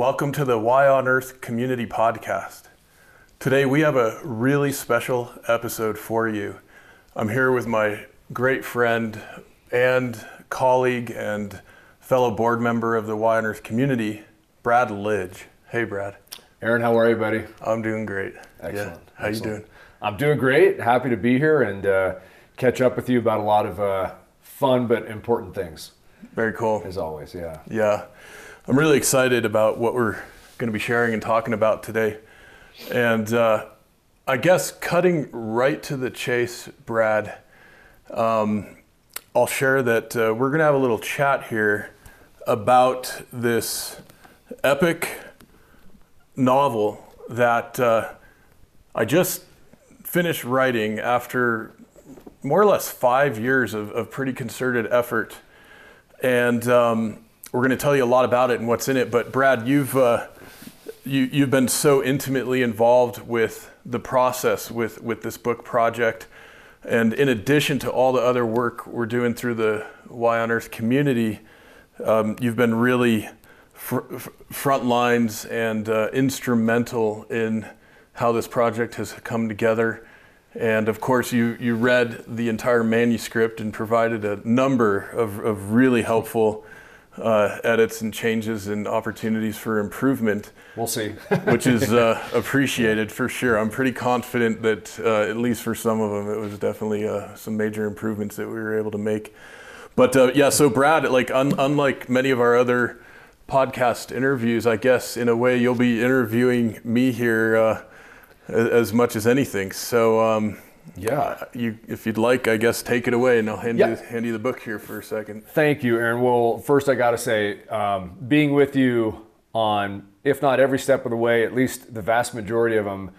Welcome to the Y on Earth Community Podcast. Today we have a really special episode for you. I'm here with my great friend and colleague and fellow board member of the Y on Earth community, Brad Lidge. Hey, Brad. Aaron, how are you, buddy? I'm doing great. Excellent. Yeah. How Excellent. you doing? I'm doing great. Happy to be here and uh, catch up with you about a lot of uh, fun but important things, Very cool. as always. Yeah. Yeah, I'm really excited about what we're going to be sharing and talking about today. And uh, I guess cutting right to the chase, Brad, um, I'll share that uh, we're going to have a little chat here about this epic novel that uh, I just finished writing after more or less five years of, of pretty concerted effort and um, we're going to tell you a lot about it and what's in it. But Brad, you've uh, you, you've been so intimately involved with the process with with this book project, and in addition to all the other work we're doing through the Y on Earth community, um, you've been really fr- fr- front lines and uh, instrumental in how this project has come together. And of course, you, you read the entire manuscript and provided a number of, of really helpful uh, edits and changes and opportunities for improvement, We'll see. which is uh, appreciated for sure. I'm pretty confident that, uh, at least for some of them, it was definitely uh, some major improvements that we were able to make. But uh, yeah, so Brad, like un- unlike many of our other podcast interviews, I guess in a way you'll be interviewing me here uh, as much as anything. So um, yeah. you, if you'd like, I guess take it away, and I'll hand Yeah. you hand you the book here for a second. Thank you, Aaron. Well, first, I got to say, um, being with you on, if not every step of the way, at least the vast majority of them,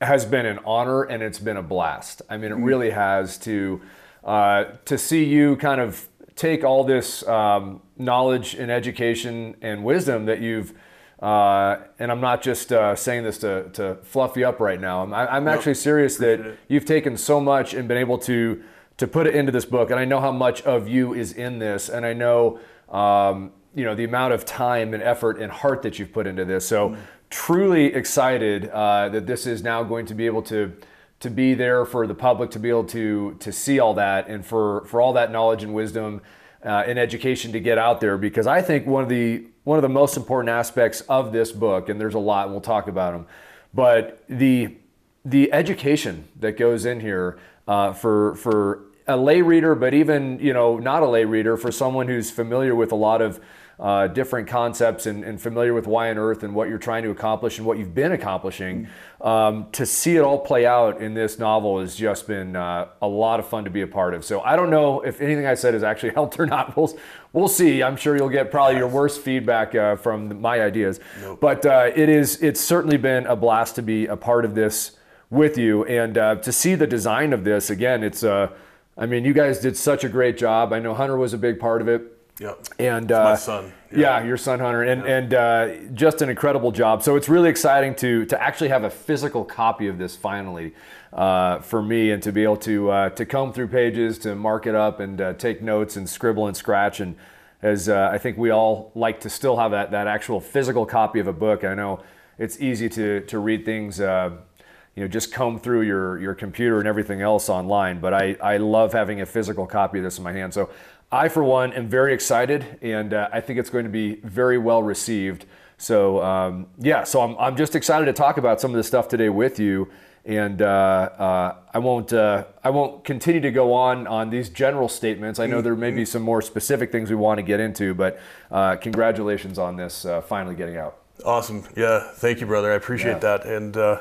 has been an honor and it's been a blast. I mean, it really has to uh, to see you kind of take all this um, knowledge and education and wisdom that you've. Uh, and I'm not just uh, saying this to, to fluff you up right now. I'm, I'm actually serious that it. you've taken so much and been able to to put it into this book. And I know how much of you is in this, and I know um, you know the amount of time and effort and heart that you've put into this. So truly excited uh, that this is now going to be able to to be there for the public to be able to to see all that and for for all that knowledge and wisdom uh, and education to get out there because I think one of the one of the most important aspects of this book and there's a lot and we'll talk about them but the the education that goes in here uh, for for a lay reader, but even you know not a lay reader, for someone who's familiar with a lot of uh, different concepts and, and familiar with Y on earth and what you're trying to accomplish and what you've been accomplishing, um, to see it all play out in this novel has just been uh, a lot of fun to be a part of. So I don't know if anything I said has actually helped or not. We'll we'll see. I'm sure you'll get probably your worst feedback uh, from my ideas, but uh, it is it's certainly been a blast to be a part of this with you and uh, to see the design of this again it's uh i mean you guys did such a great job i know hunter was a big part of it Yep. and my uh, son. yeah. your son hunter and and uh, just an incredible job so it's really exciting to to actually have a physical copy of this finally uh, for me and to be able to uh, to comb through pages to mark it up and uh, take notes and scribble and scratch and as uh, I think we all like to still have that that actual physical copy of a book I know it's easy to to read things uh, you know just comb through your your computer and everything else online but i i love having a physical copy of this in my hand so i for one am very excited and uh, i think it's going to be very well received so um, yeah so I'm, I'm just excited to talk about some of this stuff today with you and uh, uh, I won't uh, I won't continue to go on on these general statements. I know there may be some more specific things we want to get into, but uh, congratulations on this uh, finally getting out. Awesome. Yeah. Thank you, brother. I appreciate Yeah. that. And uh,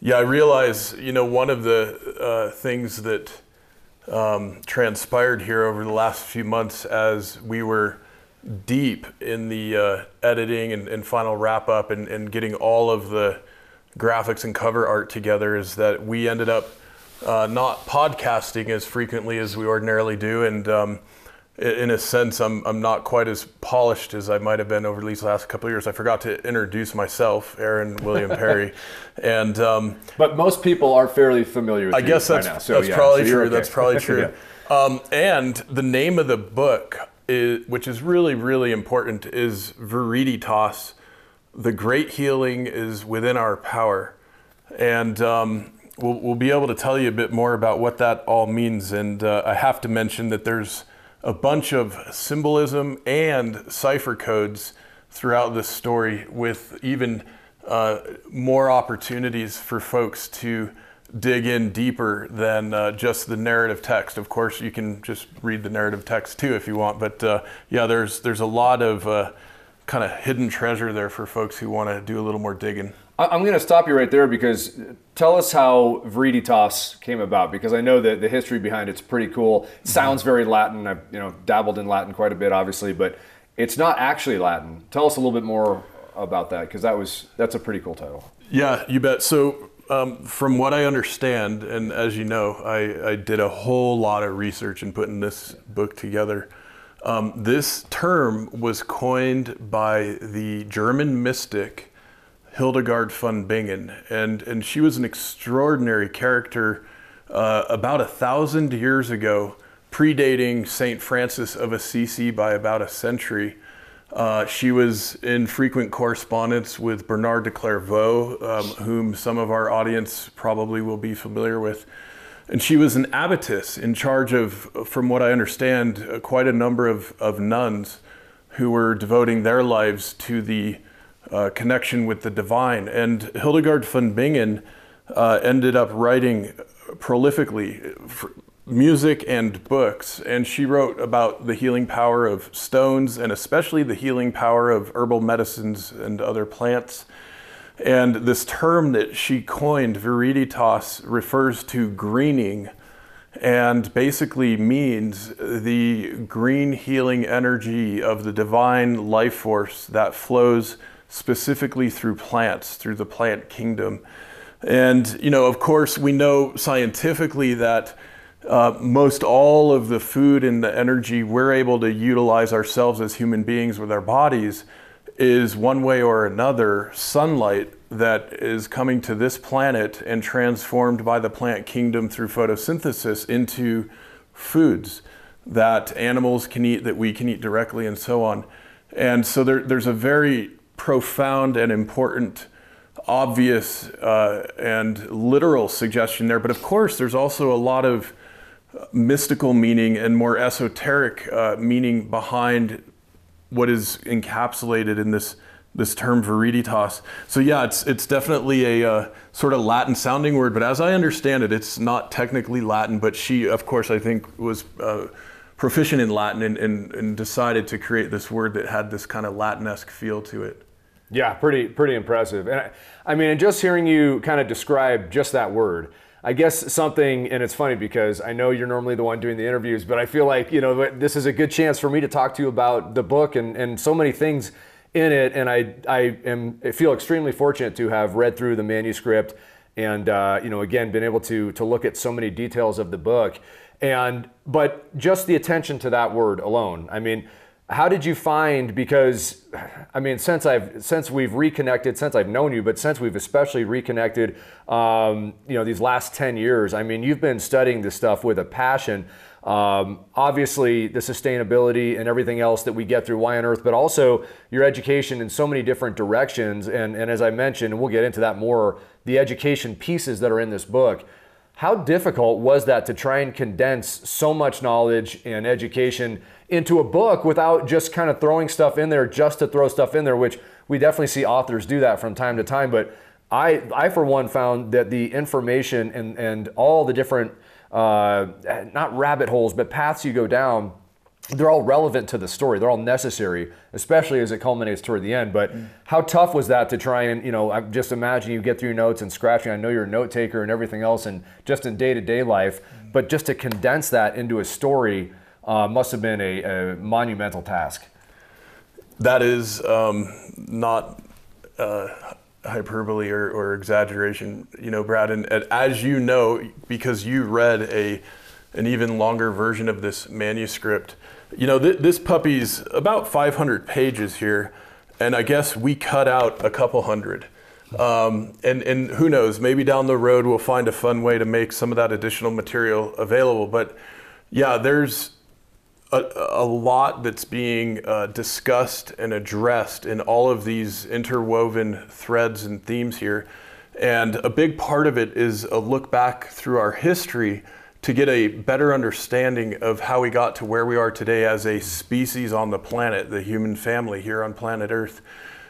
yeah, I realize, you know, one of the uh, things that um, transpired here over the last few months as we were deep in the uh, editing and, and final wrap up and, and getting all of the graphics and cover art together is that we ended up uh, not podcasting as frequently as we ordinarily do. And um, in a sense, I'm, I'm not quite as polished as I might have been over these last couple of years. I forgot to introduce myself, Aaron William Perry. and um, But most people are fairly familiar with I guess that's, now, so that's yeah, probably so true. okay. That's probably true. Yeah. um, and the name of the book, is, which is really, really important, is Viriditas the great healing is within our power. And um, we'll, we'll be able to tell you a bit more about what that all means. And uh, I have to mention that there's a bunch of symbolism and cipher codes throughout this story, with even uh, more opportunities for folks to dig in deeper than uh, just the narrative text. Of course, you can just read the narrative text too if you want, but uh, yeah, there's there's a lot of uh, kind of hidden treasure there for folks who want to do a little more digging. I'm going to stop you right there because tell us how Viriditas came about because I know that the history behind it's pretty cool. It sounds very Latin. I've you know dabbled in Latin quite a bit, obviously, but it's not actually Latin. Tell us a little bit more about that because that was that's a pretty cool title. Yeah, you bet. So um, from what I understand, and as you know, I, I, did a whole lot of research in putting this book together. Um, this term was coined by the German mystic Hildegard von Bingen, and, and she was an extraordinary character uh, about a thousand years ago, predating St. Francis of Assisi by about a century. Uh, she was in frequent correspondence with Bernard de Clairvaux, um, whom some of our audience probably will be familiar with. And she was an abbess in charge of, from what I understand, uh, quite a number of, of nuns who were devoting their lives to the uh, connection with the divine. And Hildegard von Bingen uh, ended up writing prolifically music and books, and she wrote about the healing power of stones and especially the healing power of herbal medicines and other plants. And this term that she coined, viriditas, refers to greening and basically means the green healing energy of the divine life force that flows specifically through plants, through the plant kingdom. And, you know, of course, we know scientifically that uh, most all of the food and the energy we're able to utilize ourselves as human beings with our bodies is one way or another sunlight that is coming to this planet and transformed by the plant kingdom through photosynthesis into foods that animals can eat, that we can eat directly, and so on. And so there, there's a very profound and important, obvious, uh, and literal suggestion there. But of course, there's also a lot of mystical meaning and more esoteric uh, meaning behind what is encapsulated in this this term viriditas. So yeah, it's it's definitely a uh, sort of Latin sounding word, but as I understand it, it's not technically Latin. But she, of course, I think was uh, proficient in Latin and, and, and, decided to create this word that had this kind of Latinesque feel to it. Yeah, pretty pretty impressive. And I, I mean, and just hearing you kind of describe just that word I guess something, and it's funny because I know you're normally the one doing the interviews, but I feel like, you know, this is a good chance for me to talk to you about the book and, and so many things in it. And I, I am I feel extremely fortunate to have read through the manuscript and, uh, you know, again, been able to, to look at so many details of the book. And, but just the attention to that word alone, I mean, how did you find because i mean since i've since we've reconnected since i've known you but since we've especially reconnected um, you know these last 10 years i mean you've been studying this stuff with a passion. Um, obviously the sustainability and everything else that we get through Y on earth but also your education in so many different directions. And, and as i mentioned and we'll get into that more the education pieces that are in this book how difficult was that to try and condense so much knowledge and education into a book without just kind of throwing stuff in there just to throw stuff in there, which we definitely see authors do that from time to time. But I, I for one, found that the information and, and all the different, uh, not rabbit holes, but paths you go down, they're all relevant to the story. They're all necessary, especially as it culminates toward the end. But mm. how tough was that to try and, you know, I just imagine you get through your notes and scratching. I know you're a note taker and everything else, and just in day to day life. Mm. But just to condense that into a story uh, must have been a, a, monumental task. That is um, not uh, hyperbole or, or, exaggeration, you know, Brad. And, and, as you know, because you read a an even longer version of this manuscript, you know, th- this puppy's about 500 pages here, and I guess we cut out a couple hundred. Um, and, and who knows, maybe down the road we'll find a fun way to make some of that additional material available. But yeah, there's a, a lot that's being uh, discussed and addressed in all of these interwoven threads and themes here. And a big part of it is a look back through our history to get a better understanding of how we got to where we are today as a species on the planet, the human family here on planet Earth.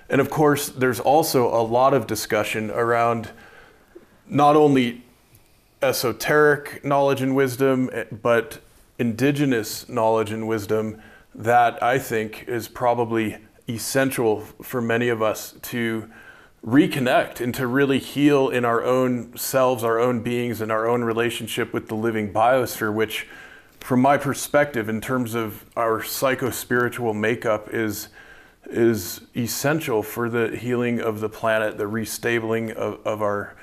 And of course, there's also a lot of discussion around not only esoteric knowledge and wisdom, but indigenous knowledge and wisdom that I think is probably essential for many of us to reconnect and to really heal in our own selves, our own beings, and our own relationship with the living biosphere, which, from my perspective, in terms of our psycho spiritual makeup, is is essential for the healing of the planet, the restabling of, of our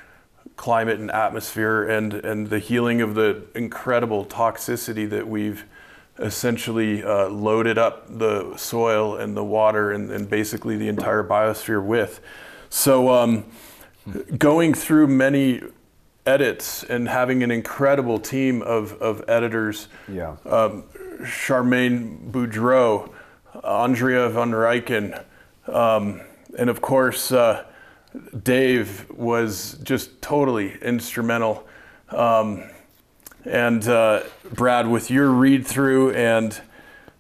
climate and atmosphere, and, and the healing of the incredible toxicity that we've essentially uh, loaded up the soil and the water and, and basically the entire biosphere with. So, um, going through many edits and having an incredible team of, of editors, yeah. um, Charmaine Boudreau, Andrea van Ryken, um, and of course, uh, Dave was just totally instrumental. Um, and uh, Brad, with your read through and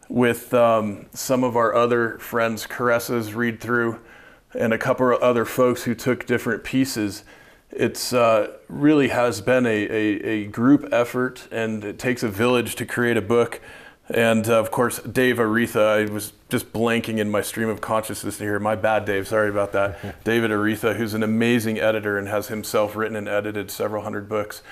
with um, some of our other friends, Caressa's read through, and a couple of other folks who took different pieces. It's uh, really has been a, a, a, group effort, and it takes a village to create a book. And uh, of course, Dave Aretha, I was just blanking in my stream of consciousness here. My bad, Dave. Sorry about that. David Aretha, who's an amazing editor and has himself written and edited several hundred books.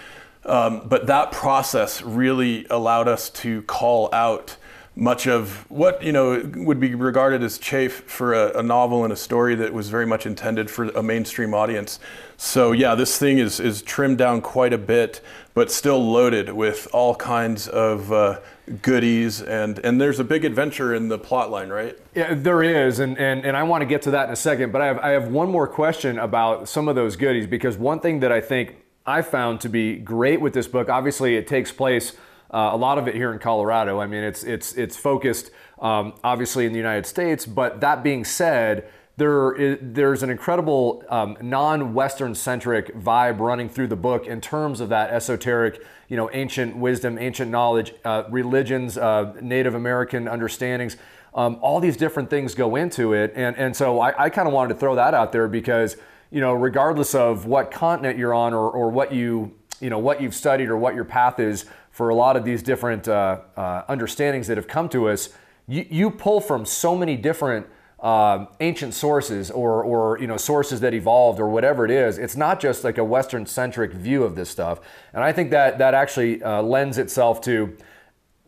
Um, but that process really allowed us to call out much of what you know would be regarded as chafe for a, a, novel and a story that was very much intended for a mainstream audience. So yeah, this thing is is trimmed down quite a bit, but still loaded with all kinds of uh, goodies and and there's a big adventure in the plot line, right? Yeah, there is, and and and I want to get to that in a second. But I have I have one more question about some of those goodies because one thing that I think I found to be great with this book, obviously, it takes place uh, a lot of it here in Colorado. I mean, it's it's it's focused um, obviously in the United States, but that being said, there is, there's an incredible um, non-Western centric vibe running through the book in terms of that esoteric, you know, ancient wisdom, ancient knowledge, uh, religions, uh, Native American understandings. Um, all these different things go into it, and and so I, I kind of wanted to throw that out there because you know, regardless of what continent you're on or, or what you you know what you've studied or what your path is for a lot of these different uh, uh, understandings that have come to us, you, you pull from so many different uh, ancient sources or, or you know sources that evolved or whatever it is. It's not just like a Western centric view of this stuff, and I think that that actually uh, lends itself to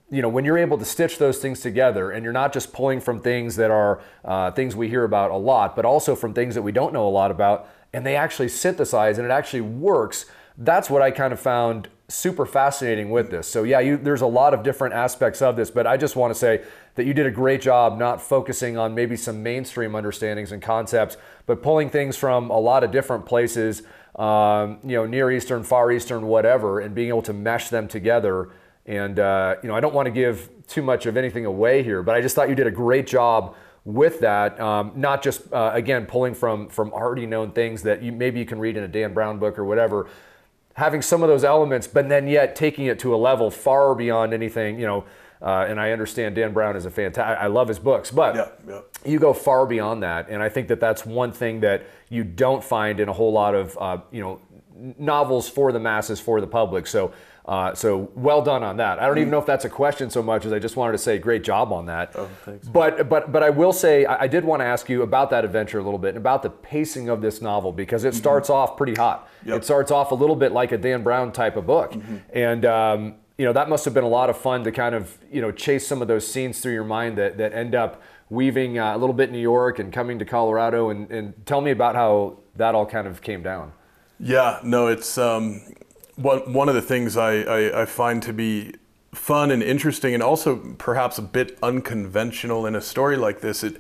you know when you're able to stitch those things together and you're not just pulling from things that are uh, things we hear about a lot but also from things that we don't know a lot about and they actually synthesize and it actually works that's what I kind of found super fascinating with this. So yeah, you, there's a lot of different aspects of this, but I just want to say that you did a great job not focusing on maybe some mainstream understandings and concepts, but pulling things from a lot of different places, um, you know, Near Eastern, Far Eastern, whatever, and being able to mesh them together. And uh, you know, I don't want to give too much of anything away here, but I just thought you did a great job with that, um, not just uh, again pulling from from already known things that you maybe you can read in a Dan Brown book or whatever, having some of those elements, but then yet taking it to a level far beyond anything, you know. Uh, and I understand Dan Brown is a fantastic. I love his books, but yeah, yeah. you go far beyond that, and I think that that's one thing that you don't find in a whole lot of uh, you know novels for the masses for the public. So. Uh, so well done on that. I don't even know if that's a question so much as I just wanted to say great job on that. Oh, thanks. But but but I will say I, I did want to ask you about that adventure a little bit and about the pacing of this novel because it mm-hmm. starts off pretty hot. Yep. It starts off a little bit like a Dan Brown type of book, mm-hmm. and um, you know that must have been a lot of fun to kind of you know chase some of those scenes through your mind that that end up weaving uh, a little bit New York and coming to Colorado, and, and tell me about how that all kind of came down. Yeah, no, it's um, one one of the things I, I, I find to be fun and interesting and also perhaps a bit unconventional in a story like this. It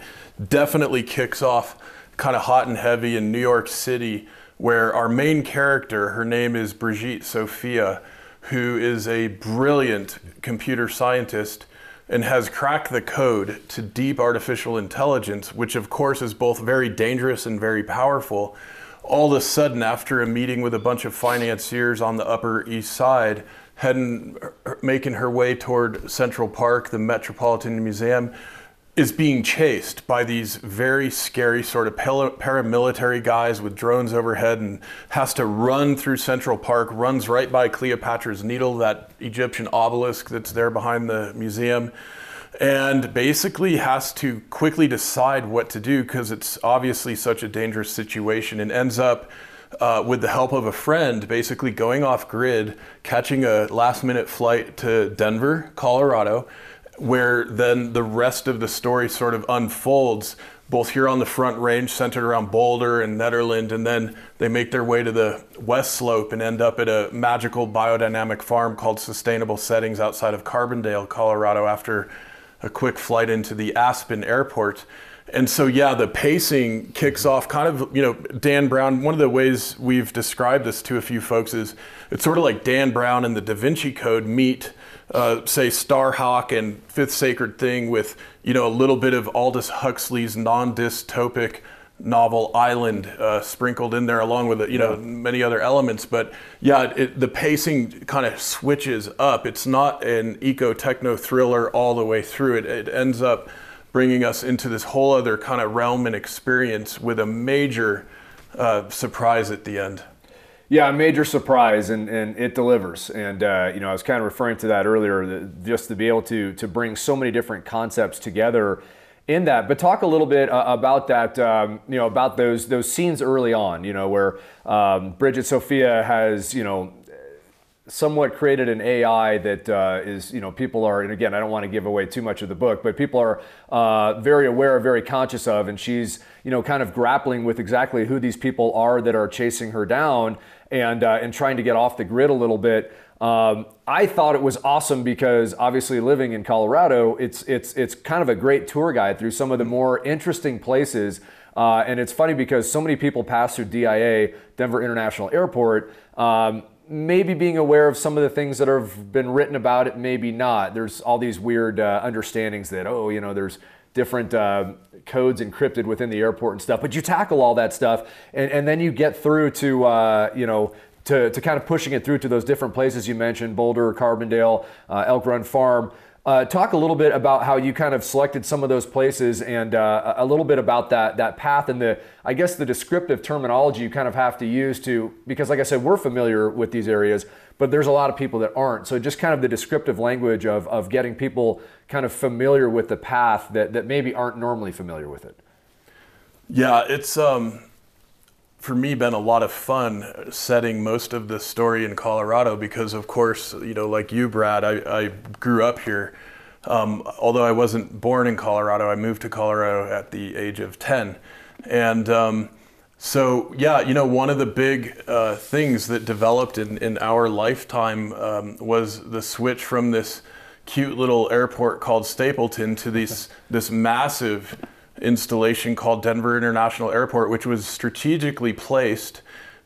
definitely kicks off kind of hot and heavy in New York City where our main character, her name is Brigitte Sophia, who is a brilliant computer scientist and has cracked the code to deep artificial intelligence, which of course is both very dangerous and very powerful. All of a sudden, after a meeting with a bunch of financiers on the Upper East Side, heading, making her way toward Central Park, the Metropolitan Museum, is being chased by these very scary sort of paramilitary guys with drones overhead and has to run through Central Park, runs right by Cleopatra's Needle, that Egyptian obelisk that's there behind the museum, and basically has to quickly decide what to do because it's obviously such a dangerous situation and ends up. Uh, with the help of a friend, basically going off grid, catching a last minute flight to Denver, Colorado, where then the rest of the story sort of unfolds both here on the front range centered around Boulder and Nederland and then they make their way to the west slope and end up at a magical biodynamic farm called Sustainable Settings outside of Carbondale, Colorado after a quick flight into the Aspen airport. And so yeah, the pacing kicks off kind of, you know, Dan Brown, one of the ways we've described this to a few folks is it's sort of like Dan Brown and the Da Vinci Code meet uh, say Starhawk and Fifth Sacred Thing with you know a little bit of Aldous Huxley's non-dystopic novel Island uh, sprinkled in there, along with you know many other elements. But yeah, it, the pacing kind of switches up. It's not an eco techno thriller all the way through. It, it ends up bringing us into this whole other kind of realm and experience with a major uh, surprise at the end. Yeah, a major surprise, and, and it delivers. And uh, you know, I was kind of referring to that earlier, just to be able to to bring so many different concepts together in that. But talk a little bit uh, about that. Um, you know, about those those scenes early on. You know, where um, Bridget Sophia has you know somewhat created an AI that uh, is, you know, people are, and again, I don't want to give away too much of the book, but people are uh, very aware, very conscious of, and she's, you know, kind of grappling with exactly who these people are that are chasing her down and uh, and trying to get off the grid a little bit. Um, I thought it was awesome because obviously living in Colorado, it's it's it's kind of a great tour guide through some of the more interesting places. Uh, and it's funny because so many people pass through DIA, Denver International Airport. Um, maybe being aware of some of the things that have been written about it, maybe not. There's all these weird uh, understandings that, oh, you know, there's different uh, codes encrypted within the airport and stuff. But you tackle all that stuff, and, and then you get through to uh, you know to, to kind of pushing it through to those different places you mentioned, Boulder, Carbondale, uh, Elk Run Farm. Uh, talk a little bit about how you kind of selected some of those places and uh, a little bit about that that path and the I guess the descriptive terminology you kind of have to use to because like I said we're familiar with these areas but there's a lot of people that aren't so just kind of the descriptive language of, of getting people kind of familiar with the path that, that maybe aren't normally familiar with it. Yeah, it's um, for me been a lot of fun setting most of the story in Colorado because, of course, you know, like you, Brad, I, I grew up here. Um, although I wasn't born in Colorado, I moved to Colorado at the age of 10. And um, so, yeah, you know, one of the big uh, things that developed in, in our lifetime um, was the switch from this cute little airport called Stapleton to this, this massive installation called Denver International Airport, which was strategically placed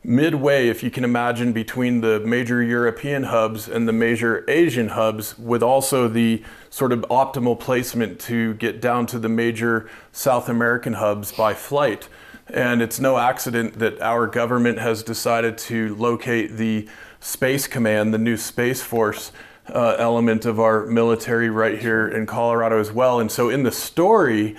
midway, if you can imagine, between the major European hubs and the major Asian hubs, with also the sort of optimal placement to get down to the major South American hubs by flight. And it's no accident that our government has decided to locate the Space Command, the new Space Force uh, element of our military right here in Colorado as well. And so in the story,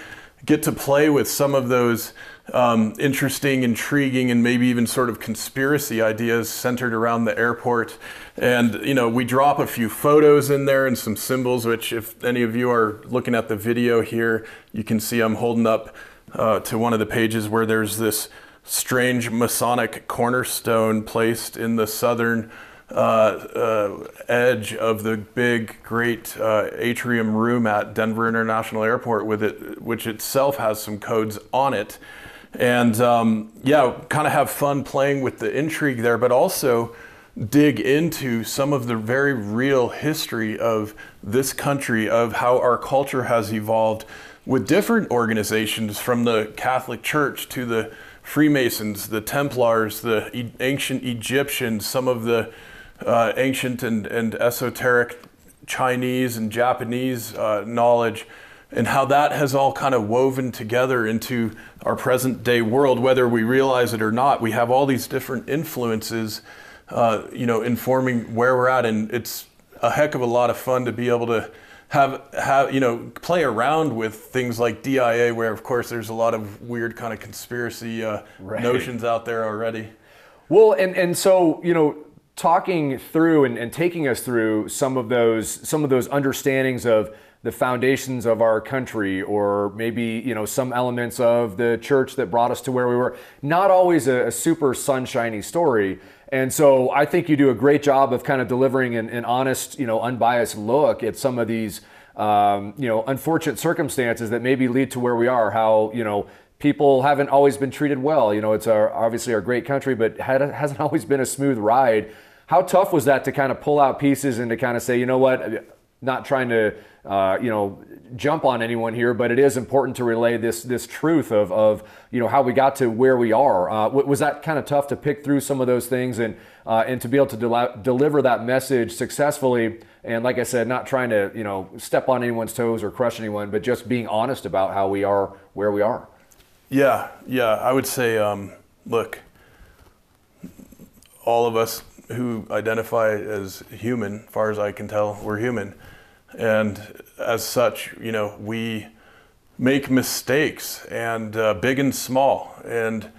get to play with some of those um, interesting, intriguing, and maybe even sort of conspiracy ideas centered around the airport. And, you know, we drop a few photos in there and some symbols, which, if any of you are looking at the video here, you can see I'm holding up uh, to one of the pages where there's this strange Masonic cornerstone placed in the southern edge of the big, great uh, atrium room at Denver International Airport, with it, which itself has some codes on it, and um, yeah, kind of have fun playing with the intrigue there, but also dig into some of the very real history of this country, of how our culture has evolved with different organizations from the Catholic Church to the Freemasons, the Templars, the ancient Egyptians, some of the uh, ancient and, and esoteric Chinese and Japanese uh, knowledge, and how that has all kind of woven together into our present day world, whether we realize it or not. We have all these different influences, uh, you know, informing where we're at, and it's a heck of a lot of fun to be able to have have you know play around with things like DIA, where of course there's a lot of weird kind of conspiracy uh, Right. notions out there already. Well, and, and so, you know, talking through and, and taking us through some of those some of those understandings of the foundations of our country or maybe you know some elements of the church that brought us to where we were not always a, a super sunshiny story and so i think you do a great job of kind of delivering an, an honest you know unbiased look at some of these um, you know unfortunate circumstances that maybe lead to where we are how you know people haven't always been treated well. You know, it's our obviously our great country, but had, hasn't always been a smooth ride. How tough was that to kind of pull out pieces and to kind of say, you know what, not trying to, uh, you know, jump on anyone here, but it is important to relay this this truth of, of you know how we got to where we are. Uh, wa- was that kind of tough to pick through some of those things and uh, and to be able to del- deliver that message successfully? And like I said, not trying to you know step on anyone's toes or crush anyone, but just being honest about how we are where we are. Yeah, yeah. I would say, um, look, all of us who identify as human, as far as I can tell, we're human, and as such, you know, we make mistakes, and uh, big and small. And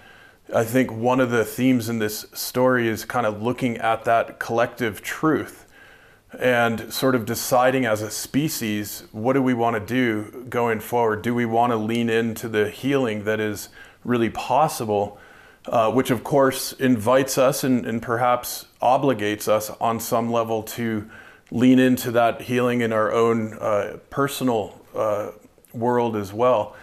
I think one of the themes in this story is kind of looking at that collective truth and sort of deciding as a species what do we want to do going forward do we want to lean into the healing that is really possible uh, which of course invites us and, and perhaps obligates us on some level to lean into that healing in our own uh, personal uh, world as well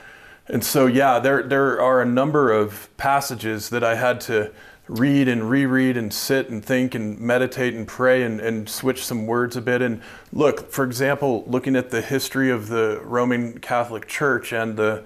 and so yeah there, there are a number of passages that i had to read and reread and sit and think and meditate and pray and, and switch some words a bit. And look, for example, looking at the history of the Roman Catholic Church and the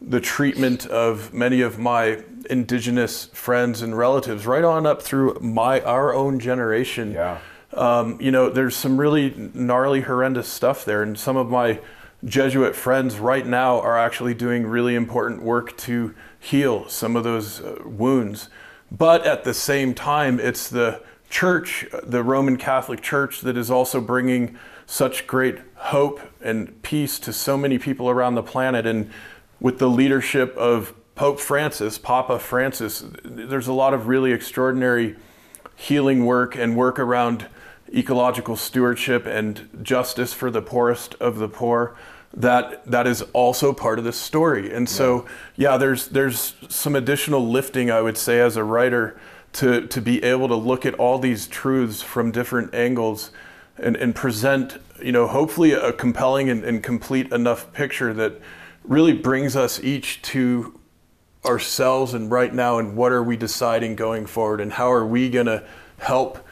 the treatment of many of my indigenous friends and relatives, right on up through my our own generation. Yeah. Um, you know, there's some really gnarly, horrendous stuff there, and some of my Jesuit friends right now are actually doing really important work to heal some of those uh, wounds. But at the same time, it's the church, the Roman Catholic Church, that is also bringing such great hope and peace to so many people around the planet. And with the leadership of Pope Francis, Papa Francis, there's a lot of really extraordinary healing work and work around ecological stewardship and justice for the poorest of the poor. That that is also part of this story. And so yeah there's there's some additional lifting i would say as a writer to to be able to look at all these truths from different angles and, and present you know hopefully a compelling and, and complete enough picture that really brings us each to ourselves and right now and what are we deciding going forward and how are we going to help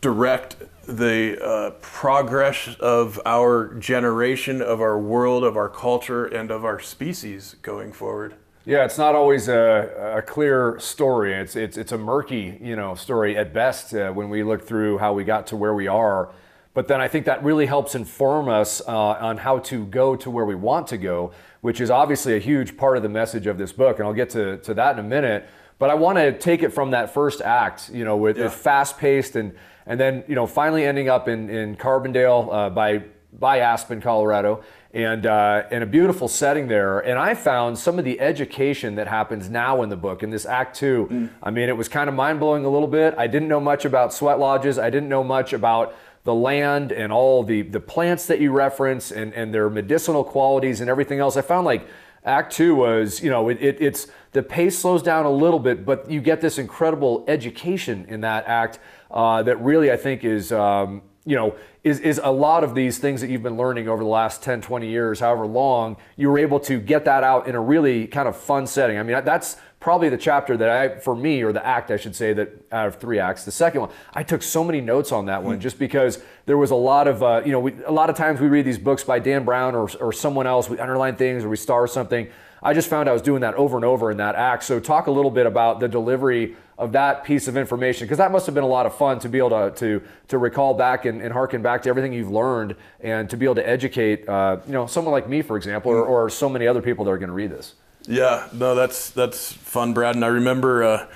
direct the uh, progress of our generation of our world of our culture and of our species going forward Yeah, it's not always a, a clear story. It's, it's, it's a murky, you know, story at best uh, when we look through how we got to where we are. But then I think that really helps inform us uh, on how to go to where we want to go, which is obviously a huge part of the message of this book. And I'll get to, to that in a minute. But I want to take it from that first act, you know, with, with fast paced and, and then, you know, finally ending up in, in Carbondale uh, by, by Aspen, Colorado and uh, in a beautiful setting there. And I found some of the education that happens now in the book in this Act Two. I mean, it was kind of mind blowing a little bit. I didn't know much about sweat lodges. I didn't know much about the land and all the the plants that you reference and and their medicinal qualities and everything else. I found like Act Two was, you know, it, it, it's the pace slows down a little bit, but you get this incredible education in that act uh, that really I think is. Um, you know, is, is a lot of these things that you've been learning over the last 10, 20 years, however long, you were able to get that out in a really kind of fun setting. I mean, that's probably the chapter that I, for me, or the act, I should say, that out of three acts, the second one, I took so many notes on that one just because there was a lot of, uh, you know, we, a lot of times we read these books by Dan Brown or, or someone else, we underline things or we star something. I just found I was doing that over and over in that act. So talk a little bit about the delivery of that piece of information because that must have been a lot of fun to be able to to, to recall back and, and harken back to everything you've learned and to be able to educate uh, you know someone like me for example or, or so many other people that are going to read this yeah no that's that's fun brad. And i remember uh,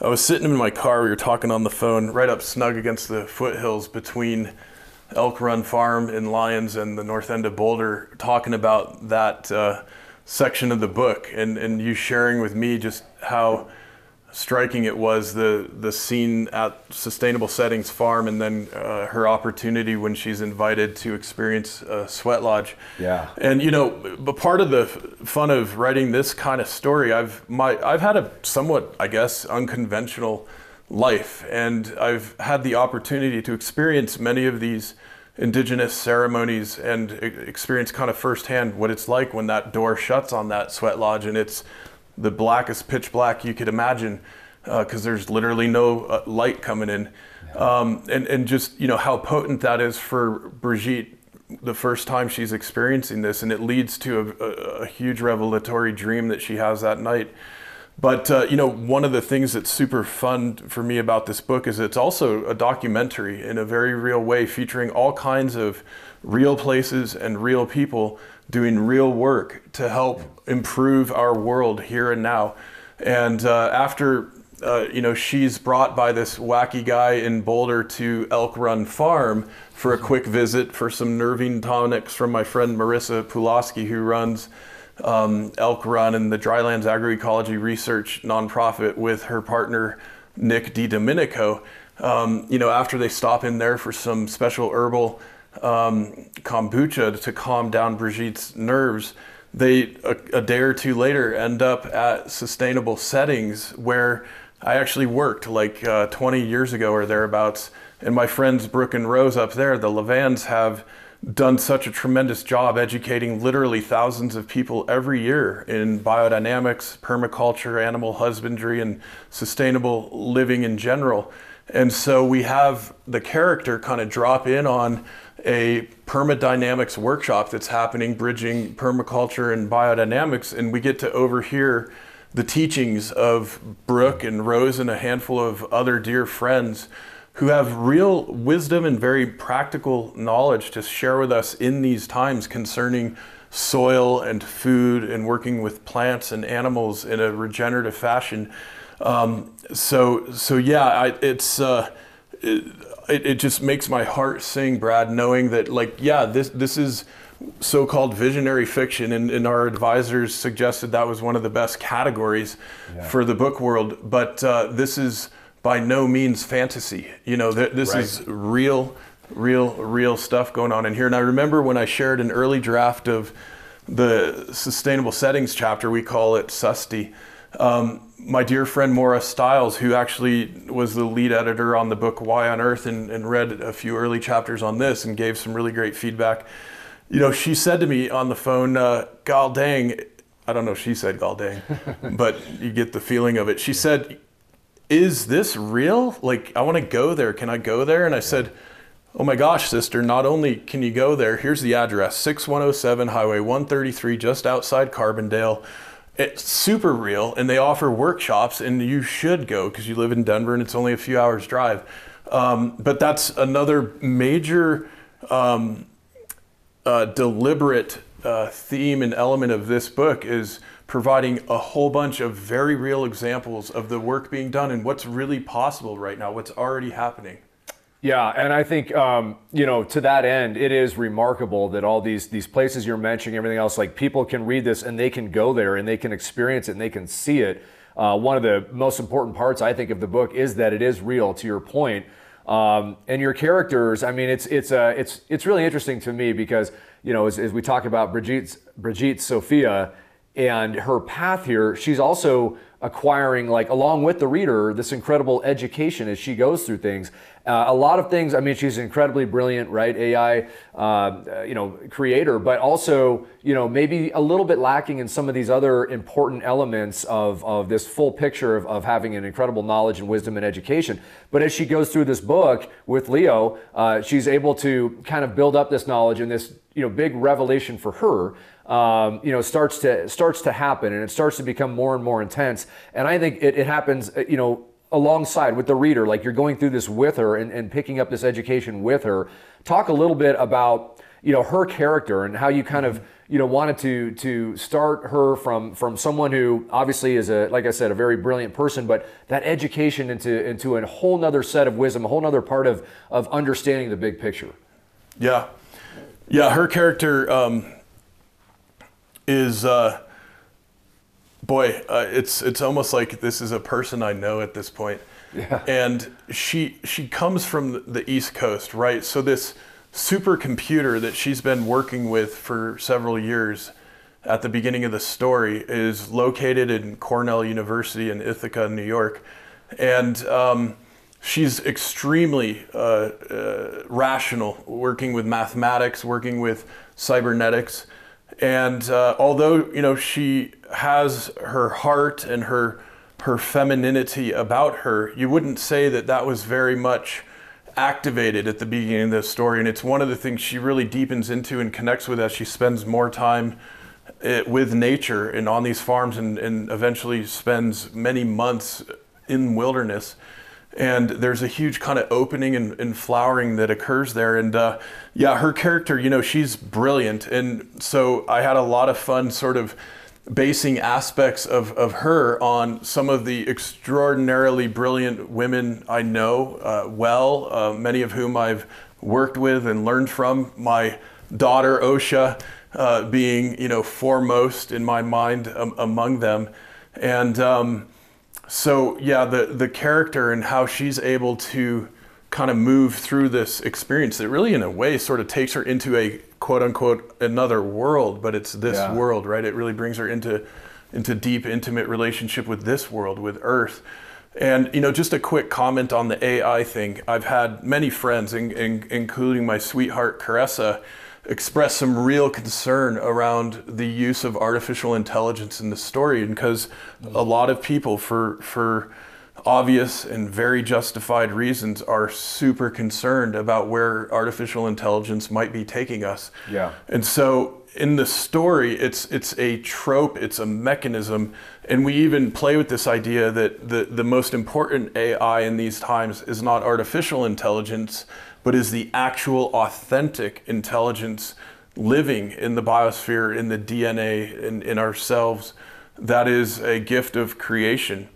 i was sitting in my car we were talking on the phone right up snug against the foothills between elk run farm in lyons and the north end of boulder talking about that uh, section of the book and, and you sharing with me just how striking it was the the scene at Sustainable Settings Farm, and then uh, her opportunity when she's invited to experience a sweat lodge. Yeah. And you know, but part of the fun of writing this kind of story, I've my I've had a somewhat, I guess, unconventional life, and I've had the opportunity to experience many of these indigenous ceremonies and experience kind of firsthand what it's like when that door shuts on that sweat lodge and it's the blackest pitch black you could imagine because uh, there's literally no uh, light coming in. Um, and, and just, you know, how potent that is for Brigitte the first time she's experiencing this. And it leads to a, a, a huge revelatory dream that she has that night. But, uh, you know, one of the things that's super fun for me about this book is it's also a documentary in a very real way featuring all kinds of real places and real people doing real work to help improve our world here and now. And uh, after uh, you know she's brought by this wacky guy in Boulder to Elk Run Farm for a quick visit for some nervine tonics from my friend Marissa Pulaski, who runs um, Elk Run and the Drylands Agroecology Research nonprofit with her partner Nick DiDomenico. Um, you know, after they stop in there for some special herbal um, kombucha to calm down Brigitte's nerves, they a, a, day or two later end up at sustainable settings where I actually worked like uh, 20 years ago or thereabouts. And my friends Brooke and Rose up there, the Levans, have done such a tremendous job educating literally thousands of people every year in biodynamics, permaculture, animal husbandry, and sustainable living in general. And so we have the character kind of drop in on a permadynamics workshop that's happening, bridging permaculture and biodynamics, and we get to overhear the teachings of Brooke and Rose and a handful of other dear friends who have real wisdom and very practical knowledge to share with us in these times concerning soil and food and working with plants and animals in a regenerative fashion. Um, so, so yeah, I, it's. Uh, it, it, it just makes my heart sing, Brad, knowing that like, yeah, this this is so-called visionary fiction and, and, our advisors suggested that was one of the best categories yeah. for the book world but uh, this is by no means fantasy you know th- this right. is real real real stuff going on in here and i remember when i shared an early draft of the sustainable settings chapter we call it susty um, my dear friend Maura Stiles, who actually was the lead editor on the book Y on Earth and, and, read a few early chapters on this and gave some really great feedback. You know, she said to me on the phone, uh, "Gal dang," I don't know if she said "Gal dang," but you get the feeling of it. She said, "Is this real? Like, I want to go there. Can I go there?" And I said. Oh my gosh, sister, not only can you go there, here's the address 6107 Highway 133, just outside Carbondale it's super real and they offer workshops and you should go because you live in denver and it's only a few hours drive. Um, but that's another major um, uh, deliberate uh, theme and element of this book is providing a whole bunch of very real examples of the work being done and what's really possible right now what's already happening yeah, and I think um, you know to that end, it is remarkable that all these these places you're mentioning, everything else, like people can read this and they can go there and they can experience it and they can see it. Uh, one of the most important parts I think of the book is that it is real. To your point, um, and your characters. I mean, it's it's uh, it's it's really interesting to me because you know as, as we talk about Brigitte Brigitte Sophia and her path here, she's also acquiring like along with the reader this incredible education as she goes through things. Uh, a lot of things i mean she's incredibly brilliant right ai uh, you know creator but also you know maybe a little bit lacking in some of these other important elements of, of this full picture of, of having an incredible knowledge and wisdom and education. But as she goes through this book with leo uh, she's able to kind of build up this knowledge and this you know big revelation for her um, you know, starts to starts to happen, and it starts to become more and more intense. And I think it, it happens, uh, you know, alongside with the reader, like you're going through this with her and, and picking up this education with her. Talk a little bit about you know her character and how you kind of you know wanted to to start her from from someone who obviously is a like I said a very brilliant person, but that education into into a whole nother set of wisdom, a whole nother part of of understanding the big picture. Yeah, yeah. Her character um, is. Uh, boy, uh, it's it's almost like this is a person I know at this point. Yeah. And she she comes from the East Coast, right? So this supercomputer that she's been working with for several years at the beginning of the story is located in Cornell University in Ithaca, New York. And um, she's extremely uh, uh, rational, working with mathematics, working with cybernetics. And uh, although you know she has her heart and her her femininity about her, you wouldn't say that that was very much activated at the beginning of the story. And it's one of the things she really deepens into and connects with as she spends more time it, eh, with nature and on these farms and, and eventually spends many months in wilderness and there's a huge kind of opening and, and flowering that occurs there. And uh, yeah her character you know she's brilliant. And so i had a lot of fun sort of basing aspects of, of her on some of the extraordinarily brilliant women i know uh, well uh, many of whom i've worked with and learned from. My daughter osha uh, being you know foremost in my mind um, among them. And um, so yeah, the the character and how she's able to kind of move through this experience that really in a way sort of takes her into a quote unquote another world, but it's this yeah. world, right? It really brings her into into deep intimate relationship with this world, with Earth. And you know, just a quick comment on the AI thing. I've had many friends, in, in, including my sweetheart Caressa, express some real concern around the use of artificial intelligence in the story because a lot of people for for obvious and very justified reasons are super concerned about where artificial intelligence might be taking us. Yeah. And so in the story it's it's a trope, it's a mechanism and we even play with this idea that the the most important AI in these times is not artificial intelligence but is the actual authentic intelligence living in the biosphere, in the DNA, in, in ourselves. That is a gift of creation.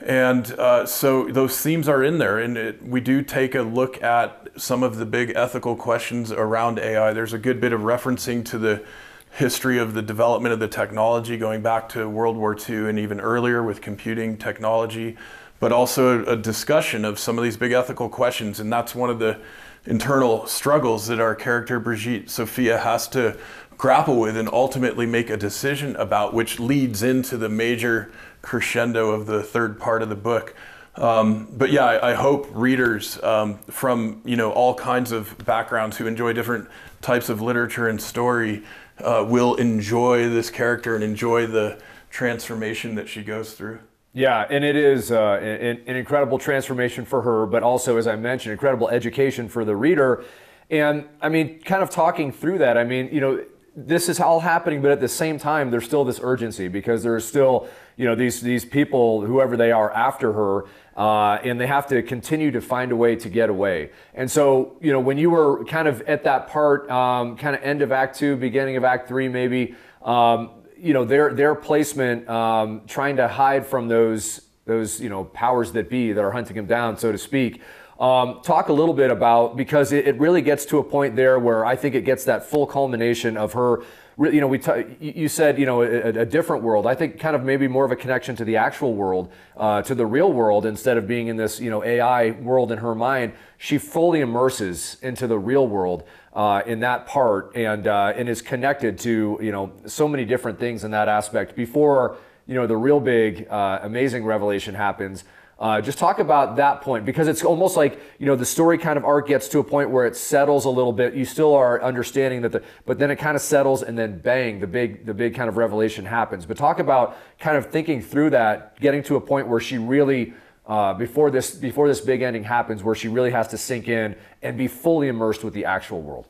And uh, so those themes are in there, and it, we do take a look at some of the big ethical questions around AI. There's a good bit of referencing to the history of the development of the technology going back to World War II and even earlier with computing technology, but also a, a discussion of some of these big ethical questions. And that's one of the internal struggles that our character Brigitte Sophia has to grapple with and ultimately make a decision about, which leads into the major crescendo of the third part of the book. Um, but yeah, I, I hope readers um, from you know all kinds of backgrounds who enjoy different types of literature and story uh, will enjoy this character and enjoy the transformation that she goes through. Yeah, and it is uh, an, an, incredible transformation for her, but also, as I mentioned, incredible education for the reader. And I mean, kind of talking through that, I mean, you know, this is all happening, but at the same time, there's still this urgency because there's still, you know, these these people, whoever they are, after her, uh, and they have to continue to find a way to get away. And so, you know, when you were kind of at that part, um, kind of end of Act Two, beginning of Act Three, maybe. Um, you know their their placement, um, trying to hide from those those you know powers that be that are hunting him down, so to speak. Um, talk a little bit about because it, it, really gets to a point there where I think it gets that full culmination of her. You know, we t- you said you know a, a, different world. I think kind of maybe more of a connection to the actual world, uh, to the real world, instead of being in this you know AI world in her mind. She fully immerses into the real world uh, in that part and uh, and is connected to you know so many different things in that aspect before you know the real big uh, amazing revelation happens. Uh, just talk about that point because it's almost like you know the story kind of arc gets to a point where it settles a little bit. You still are understanding that the, but then it kind of settles and then bang, the big the big kind of revelation happens. But talk about kind of thinking through that, getting to a point where she really uh, before this before this big ending happens, where she really has to sink in and be fully immersed with the actual world.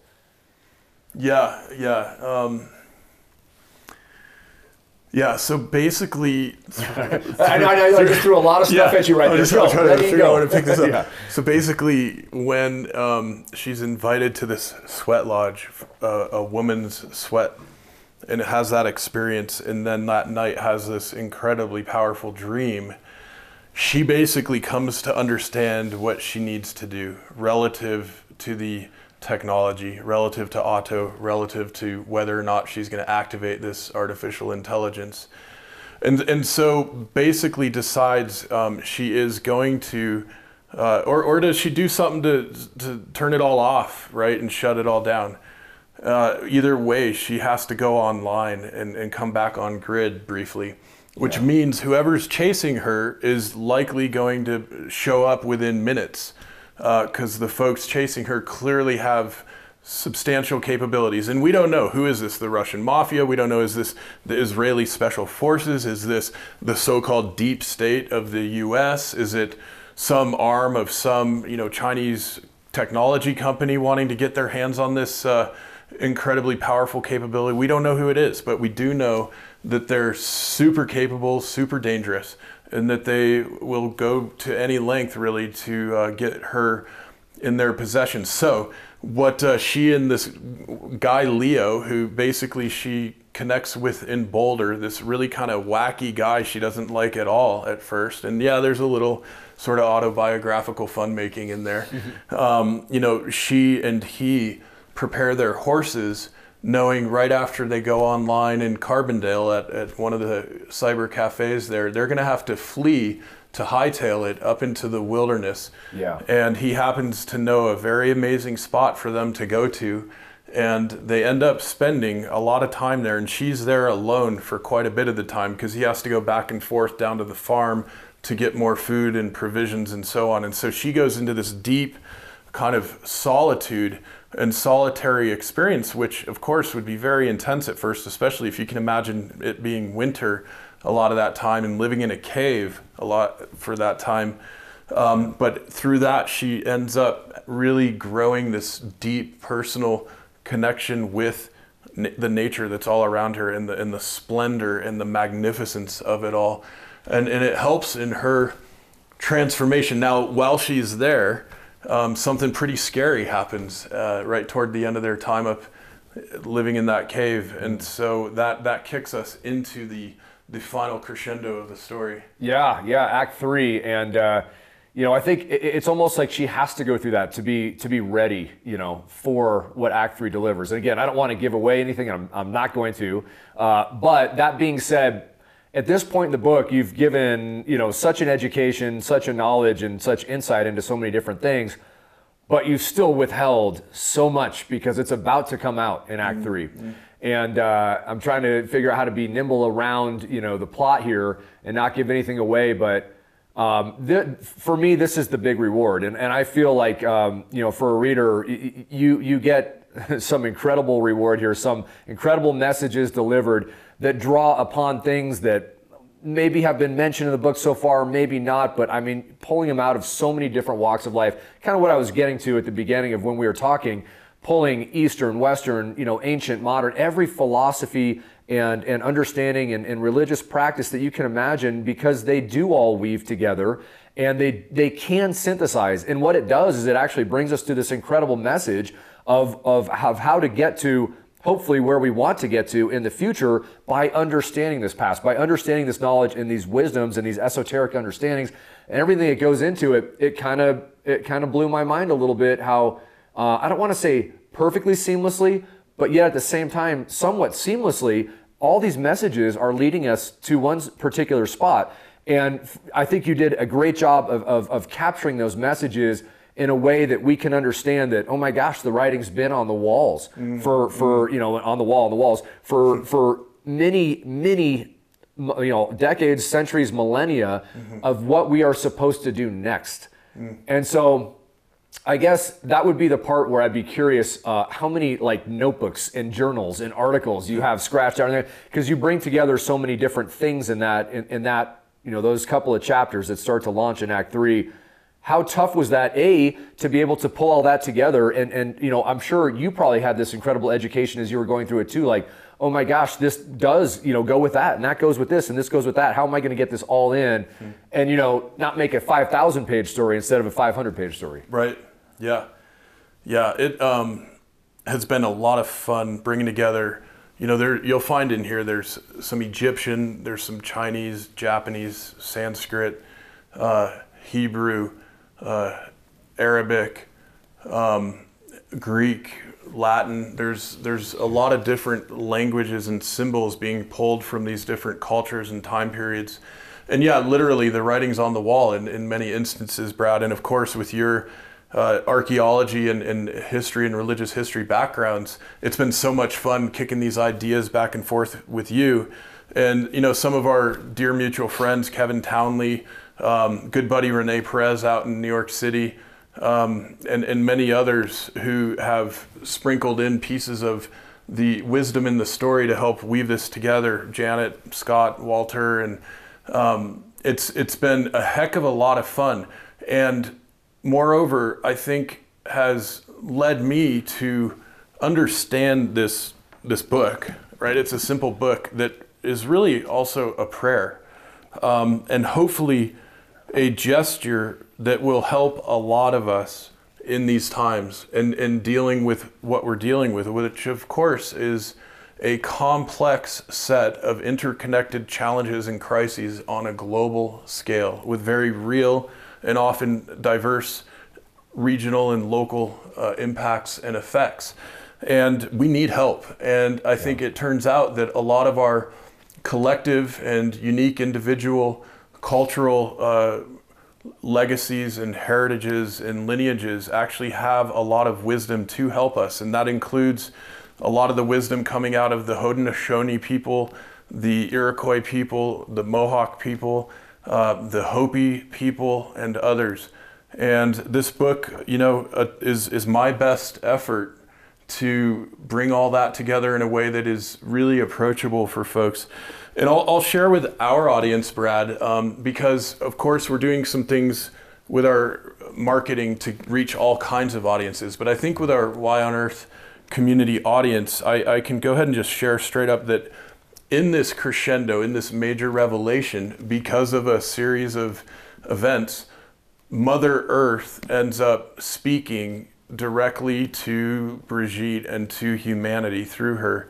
Yeah, yeah. Um, Yeah, so basically, I know, I I just threw a lot of stuff at you right I'm there. just Go, trying let to figure out where to pick this up. Yeah. So basically, when um, she's invited to this sweat lodge, uh, a woman's sweat, and it has that experience, and then that night has this incredibly powerful dream, she basically comes to understand what she needs to do relative to the technology, relative to Otto, relative to whether or not she's going to activate this artificial intelligence. And and so basically decides um, she is going to, uh, or or does she do something to to turn it all off, right, and shut it all down? Uh, either way, she has to go online and, and come back on grid briefly, which means whoever's chasing her is likely going to show up within minutes, because the folks chasing her clearly have substantial capabilities. And we don't know who is this the russian mafia? We don't know is this the israeli special forces? Is this the so-called deep state of the us is it some arm of some you know chinese technology company wanting to get their hands on this uh, incredibly powerful capability? We don't know who it is but we do know that they're super capable super dangerous and that they will go to any length really to uh, get her in their possession. So, what uh, she and this guy Leo, who basically she connects with in Boulder, this really kind of wacky guy she doesn't like at all at first. And yeah, there's a little sort of autobiographical fun making in there. Um, you know, she and he prepare their horses. Knowing right after they go online in Carbondale at, at one of the cyber cafes there, they're going to have to flee to hightail it up into the wilderness. Yeah. And he happens to know a very amazing spot for them to go to. And they end up spending a lot of time there. And she's there alone for quite a bit of the time because he has to go back and forth down to the farm to get more food and provisions and so on. And so she goes into this deep kind of solitude and solitary experience, which of course would be very intense at first, especially if you can imagine it being winter a lot of that time and living in a cave a lot for that time. Um, but through that, she ends up really growing this deep personal connection with na- the nature that's all around her and the, and the splendor and the magnificence of it all. And, and it helps in her transformation. Now, while she's there, um, something pretty scary happens uh, right toward the end of their time up living in that cave. And so that, that kicks us into the, the final crescendo of the story. Yeah, yeah, Act Three, and uh, you know, I think it's almost like she has to go through that to be to be ready, you know, for what Act Three delivers. And again, I don't want to give away anything. I'm I'm not going to. Uh, but that being said, at this point in the book, you've given you know such an education, such a knowledge, and such insight into so many different things. But you've still withheld so much because it's about to come out in Act 3 and uh, I'm trying to figure out how to be nimble around you know the plot here and not give anything away. But um, th- for me, this is the big reward, and, and I feel like um, you know for a reader, y- you you get some incredible reward here, some incredible messages delivered that draw upon things that maybe have been mentioned in the book so far, maybe not, but I mean, pulling them out of so many different walks of life. Kind of what I was getting to at the beginning of when we were talking, pulling Eastern, Western, you know, ancient, modern, every philosophy and, and understanding and, and religious practice that you can imagine because they do all weave together and they, they can synthesize. And what it does is it actually brings us to this incredible message of, of, of how to get to hopefully where we want to get to in the future by understanding this past, by understanding this knowledge and these wisdoms and these esoteric understandings and everything that goes into it. It kind of it kind of blew my mind a little bit how uh, I don't want to say perfectly seamlessly, but yet at the same time somewhat seamlessly. All these messages are leading us to one particular spot. And I think you did a great job of, of, of capturing those messages in a way that we can understand that oh my gosh the writing's been on the walls for mm-hmm. for you know on the wall on the walls for hmm. for many many you know decades centuries millennia mm-hmm. of what we are supposed to do next. Hmm. And so I guess that would be the part where I'd be curious uh, how many like notebooks and journals and articles you have scratched out there? Because you bring together so many different things in that in, in that you know those couple of chapters that start to launch in Act Three. How tough was that a to be able to pull all that together? And and you know i'm sure you probably had this incredible education as you were going through it too like oh my gosh this does you know go with that and that goes with this and this goes with that. How am i going to get this all in mm-hmm. and you know not make a 5000 page story instead of a 500 page story? Right. Yeah. Yeah it um, has been a lot of fun bringing together. You know there you'll find in here there's some egyptian there's some chinese japanese sanskrit uh, hebrew uh, Arabic, um, Greek, Latin. There's there's a lot of different languages and symbols being pulled from these different cultures and time periods. And yeah, literally the writing's on the wall in, in many instances, Brad. And of course, with your uh, archaeology and, and, history and religious history backgrounds, it's been so much fun kicking these ideas back and forth with you. And you know, some of our dear mutual friends, Kevin Townley, um, good buddy Rene Perez out in New York City, um, and, and many others who have sprinkled in pieces of the wisdom in the story to help weave this together. Janet, Scott, Walter, and um, it's it's been a heck of a lot of fun, and moreover, I think has led me to understand this this book. Right, it's a simple book that is really also a prayer, um, and hopefully a gesture that will help a lot of us in these times and, and dealing with what we're dealing with, which of course is a complex set of interconnected challenges and crises on a global scale with very real and often diverse regional and local uh, impacts and effects. And we need help. And I think it turns out that a lot of our collective and unique individual cultural uh, legacies and heritages and lineages actually have a lot of wisdom to help us, and that includes a lot of the wisdom coming out of the Haudenosaunee people, the Iroquois people, the Mohawk people, uh, the Hopi people, and others. And this book, you know, uh, is is my best effort to bring all that together in a way that is really approachable for folks. And I'll, I'll share with our audience, Brad, um, because of course we're doing some things with our marketing to reach all kinds of audiences. But I think with our Y on Earth community audience, I, I can go ahead and just share straight up that in this crescendo, in this major revelation, because of a series of events, Mother Earth ends up speaking directly to Brigitte and to humanity through her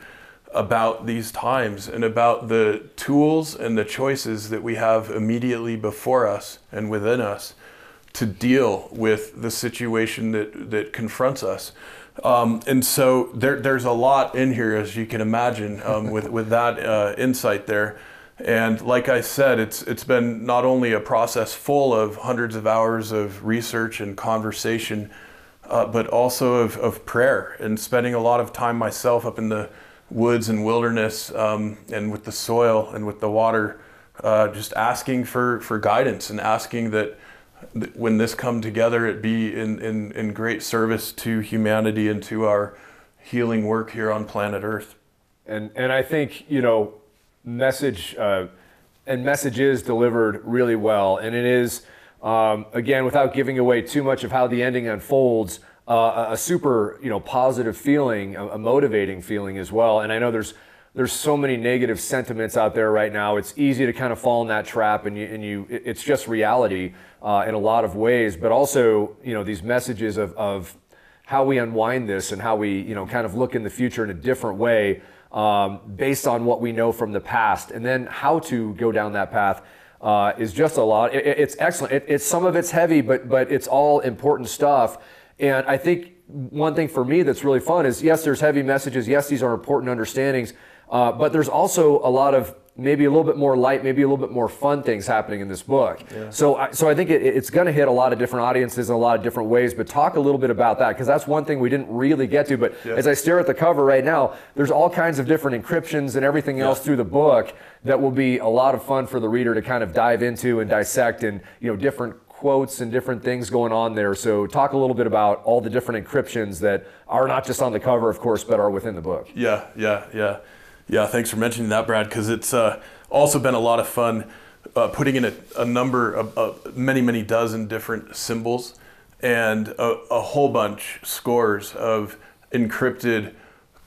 about these times and about the tools and the choices that we have immediately before us and within us to deal with the situation that, that confronts us. Um, and so there, there's a lot in here, as you can imagine, um, with, with that uh, insight there. And like I said, it's, it's been not only a process full of hundreds of hours of research and conversation, uh, but also of, of prayer and spending a lot of time myself up in the woods and wilderness um, and with the soil and with the water, uh, just asking for, for guidance and asking that when this come together, it be in, in, in great service to humanity and to our healing work here on planet Earth. And, and I think, you know, message uh, and message is delivered really well. And it is, um, again, without giving away too much of how the ending unfolds, uh, a super you know positive feeling, a, a, motivating feeling as well. And I know there's there's so many negative sentiments out there right now. It's easy to kind of fall in that trap, and you and you it's just reality uh, in a lot of ways. But also you know these messages of of how we unwind this and how we you know kind of look in the future in a different way um, based on what we know from the past, and then how to go down that path. Uh, is just a lot. It, it's excellent. It, it's some of it's heavy, but but it's all important stuff. And I think one thing for me that's really fun is yes, there's heavy messages. Yes, these are important understandings. Uh, but there's also a lot of maybe a little bit more light, maybe a little bit more fun things happening in this book. Yeah. So, I, so I think it, it's going to hit a lot of different audiences in a lot of different ways. But talk a little bit about that because that's one thing we didn't really get to. But yeah. as I stare at the cover right now, there's all kinds of different encryptions and everything else yeah. through the book that will be a lot of fun for the reader to kind of dive into and dissect and you know different quotes and different things going on there. So talk a little bit about all the different encryptions that are not just on the cover, of course, but are within the book. Yeah, yeah, yeah, yeah. Thanks for mentioning that, Brad, because it's uh, also been a lot of fun uh, putting in a, a number of uh, many, many dozen different symbols and a, a whole bunch, scores of encrypted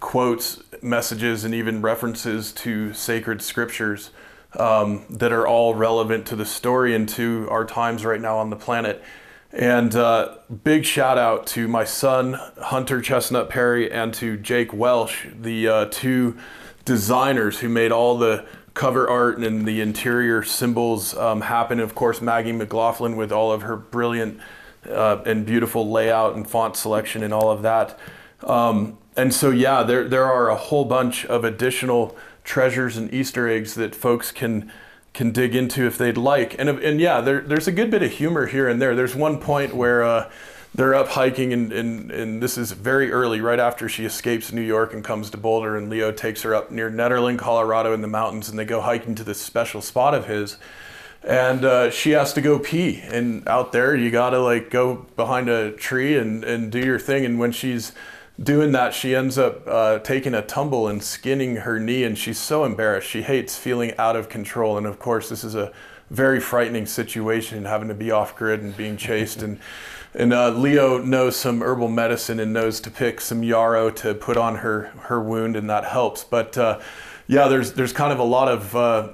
quotes, messages, and even references to sacred scriptures um, that are all relevant to the story and to our times right now on the planet. And uh, big shout out to my son, Hunter Chestnut Perry, and to Jake Welsh, the uh, two designers who made all the cover art and the interior symbols um, happen. Of course, Maggie McLaughlin with all of her brilliant uh, and beautiful layout and font selection and all of that. Um, and so, yeah, there, there are a whole bunch of additional treasures and Easter eggs that folks can can dig into if they'd like. And, and yeah, there, there's a good bit of humor here and there. There's one point where uh, they're up hiking, and, and, and this is very early, right after she escapes New York and comes to Boulder, and Leo takes her up near Nederland, Colorado, in the mountains, and they go hiking to this special spot of his. And uh, she has to go pee, and out there you gotta like go behind a tree and, and do your thing. And when she's doing that, she ends up uh, taking a tumble and skinning her knee, and she's so embarrassed. She hates feeling out of control, and of course, this is a very frightening situation, having to be off grid and being chased. and and uh, Leo knows some herbal medicine and knows to pick some yarrow to put on her her wound, and that helps. But uh, yeah, there's there's kind of a lot of uh,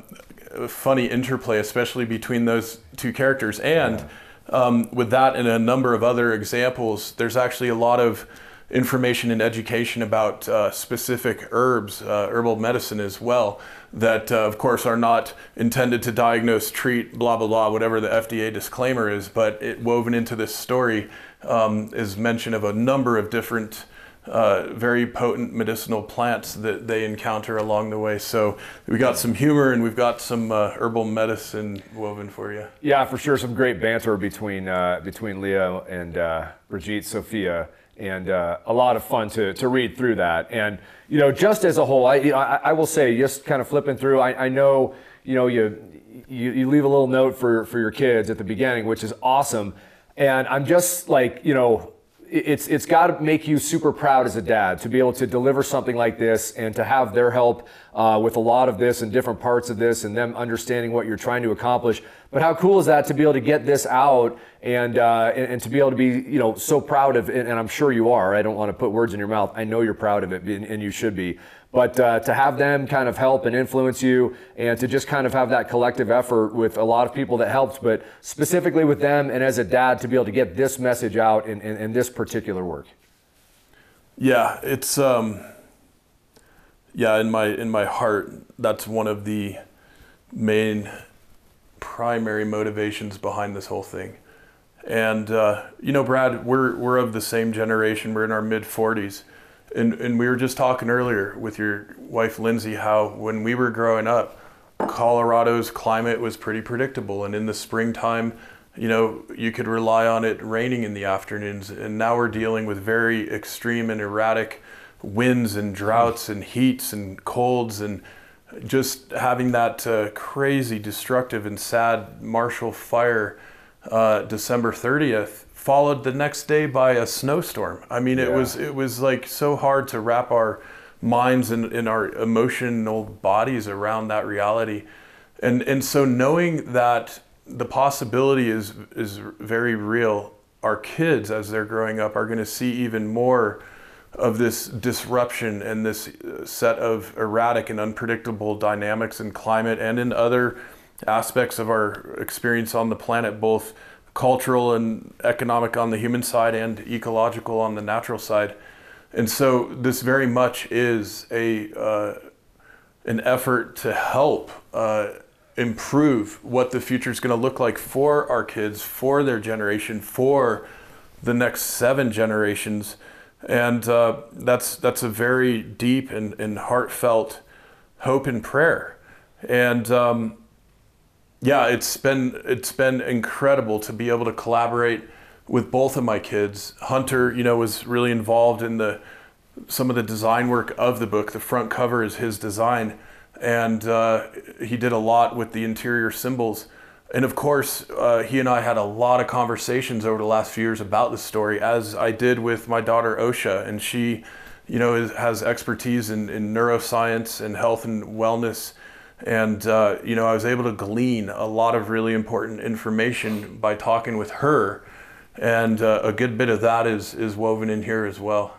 funny interplay, especially between those two characters, and um, with that and a number of other examples, there's actually a lot of information and education about uh, specific herbs, uh, herbal medicine as well, that uh, of course are not intended to diagnose, treat, blah, blah, blah, whatever the FDA disclaimer is, but it woven into this story um, is mention of a number of different. Uh, very potent medicinal plants that they encounter along the way. So we got some humor and we've got some uh, herbal medicine woven for you. Yeah, for sure. Some great banter between uh, between Leo and Brigitte Sophia and uh, a lot of fun to, to read through that. And you know, just as a whole, I, I, I will say, just kind of flipping through, I, I know you know you, you you leave a little note for for your kids at the beginning, which is awesome. And I'm just like you know it's it's got to make you super proud as a dad to be able to deliver something like this and to have their help uh, with a lot of this and different parts of this and them understanding what you're trying to accomplish. But how cool is that to be able to get this out and uh, and, and, to be able to be you know so proud of it? And I'm sure you are. I don't want to put words in your mouth. I know you're proud of it, and, and you should be. But uh, to have them kind of help and influence you, and to just kind of have that collective effort with a lot of people that helped, but specifically with them, and as a dad, to be able to get this message out in, in, in this particular work. Yeah, it's um, yeah in my in my heart. That's one of the main primary motivations behind this whole thing. And uh, you know, Brad, we're we're of the same generation. We're in our mid 40s and, and we were just talking earlier with your wife Lindsay how when we were growing up, Colorado's climate was pretty predictable, and in the springtime, you know, you could rely on it raining in the afternoons. And now we're dealing with very extreme and erratic winds and droughts and heats and colds and just having that uh, crazy, destructive, and sad Marshall Fire uh, December 30th followed the next day by a snowstorm. I mean, it was it was like so hard to wrap our minds and, and our emotional bodies around that reality. And and so knowing that the possibility is is very real, our kids as they're growing up are going to see even more of this disruption and this uh, set of erratic and unpredictable dynamics in climate and in other aspects of our experience on the planet, both cultural and economic on the human side and ecological on the natural side. And so this very much is a uh, an effort to help uh, improve what the future is going to look like for our kids, for their generation, for the next seven generations. And uh, that's that's a very deep and, and heartfelt hope and prayer. And um, yeah, it's been it's been incredible to be able to collaborate with both of my kids. Hunter, you know, was really involved in the some of the design work of the book. The front cover is his design, and uh, he did a lot with the interior symbols. And of course, uh, he and I had a lot of conversations over the last few years about the story, as I did with my daughter Osha, and she, you know, has expertise in, in neuroscience and health and wellness And, uh, you know, I was able to glean a lot of really important information by talking with her. And uh, a good bit of that is, is woven in here as well.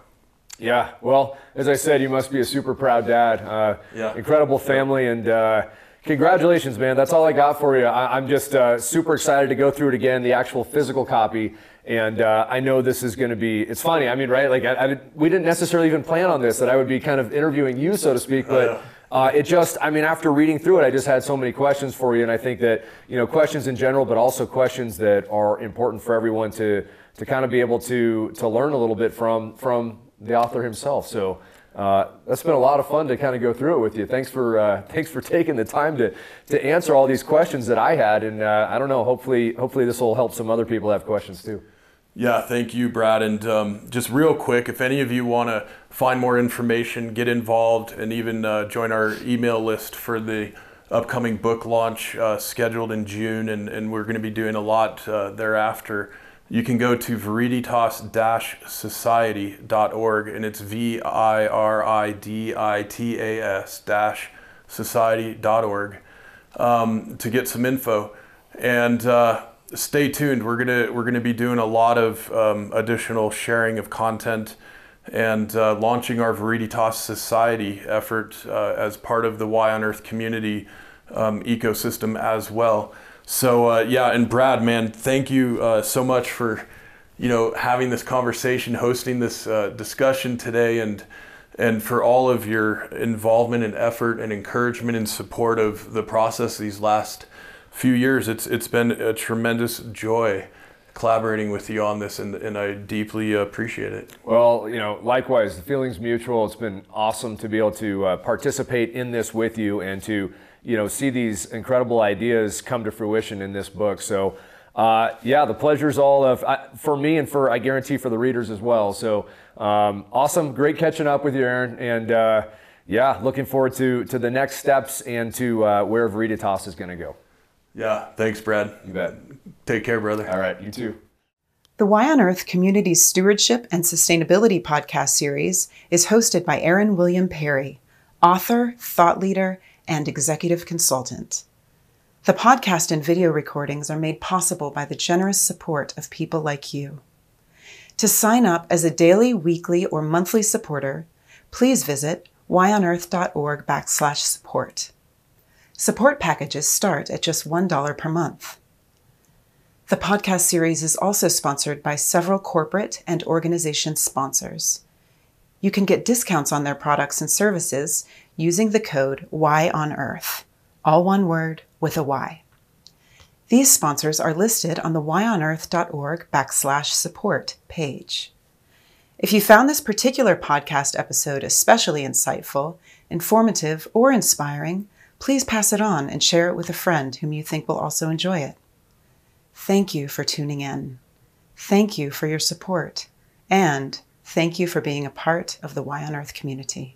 Yeah, well, as I said, you must be a super proud dad. Uh, Yeah. Incredible family, and uh, congratulations, man. That's all I got for you. I, I'm just uh, super excited to go through it again, the actual physical copy. And uh, I know this is going to be, it's funny, I mean, right? Like, I, I we didn't necessarily even plan on this, that I would be kind of interviewing you, so to speak, but. Uh, it just, I mean, after reading through it, I just had so many questions for you, and I think that you know, questions in general, but also questions that are important for everyone to to kind of be able to to learn a little bit from from the author himself. So uh, that's been a lot of fun to kind of go through it with you. Thanks for uh, thanks for taking the time to to answer all these questions that I had, and uh, I don't know. Hopefully, hopefully this will help some other people have questions too. Yeah, thank you, Brad. And um, just real quick, if any of you want to find more information, get involved, and even uh, join our email list for the upcoming book launch uh, scheduled in June, and, and we're going to be doing a lot uh, thereafter. You can go to viriditas-society.org, and it's V I R I D I T A S society.org um, to get some info. And uh, stay tuned. We're gonna we're gonna be doing a lot of um, additional sharing of content and uh, launching our Viriditas Society effort uh, as part of the Y on Earth community um, ecosystem as well. So uh, yeah, and Brad, man, thank you uh, so much for you know having this conversation, hosting this uh, discussion today, and and for all of your involvement and effort and encouragement and support of the process these last few years. It's it's been a tremendous joy collaborating with you on this, and, and I deeply appreciate it. Well, you know, likewise, the feeling's mutual. It's been awesome to be able to uh, participate in this with you and to, you know, see these incredible ideas come to fruition in this book. So, uh, yeah, the pleasure's all of uh, for me and for I guarantee for the readers as well. So, um, awesome, great catching up with you, Aaron, and uh, yeah, looking forward to to the next steps and to uh, where Viriditas is going to go. Yeah, thanks, Brad. You bet. Take care, brother. All right, you too. The Y on Earth Community Stewardship and Sustainability podcast series is hosted by Aaron William Perry, author, thought leader, and executive consultant. The podcast and video recordings are made possible by the generous support of people like you. To sign up as a daily, weekly, or monthly supporter, please visit yonearth.org backslash support. Support packages start at just $1 per month. The podcast series is also sponsored by several corporate and organization sponsors. You can get discounts on their products and services using the code Y on Earth, all one word with a Y. These sponsors are listed on the yonearth.org backslash support page. If you found this particular podcast episode especially insightful, informative, or inspiring, please pass it on and share it with a friend whom you think will also enjoy it. Thank you for tuning in. Thank you for your support. And thank you for being a part of the Y on Earth community.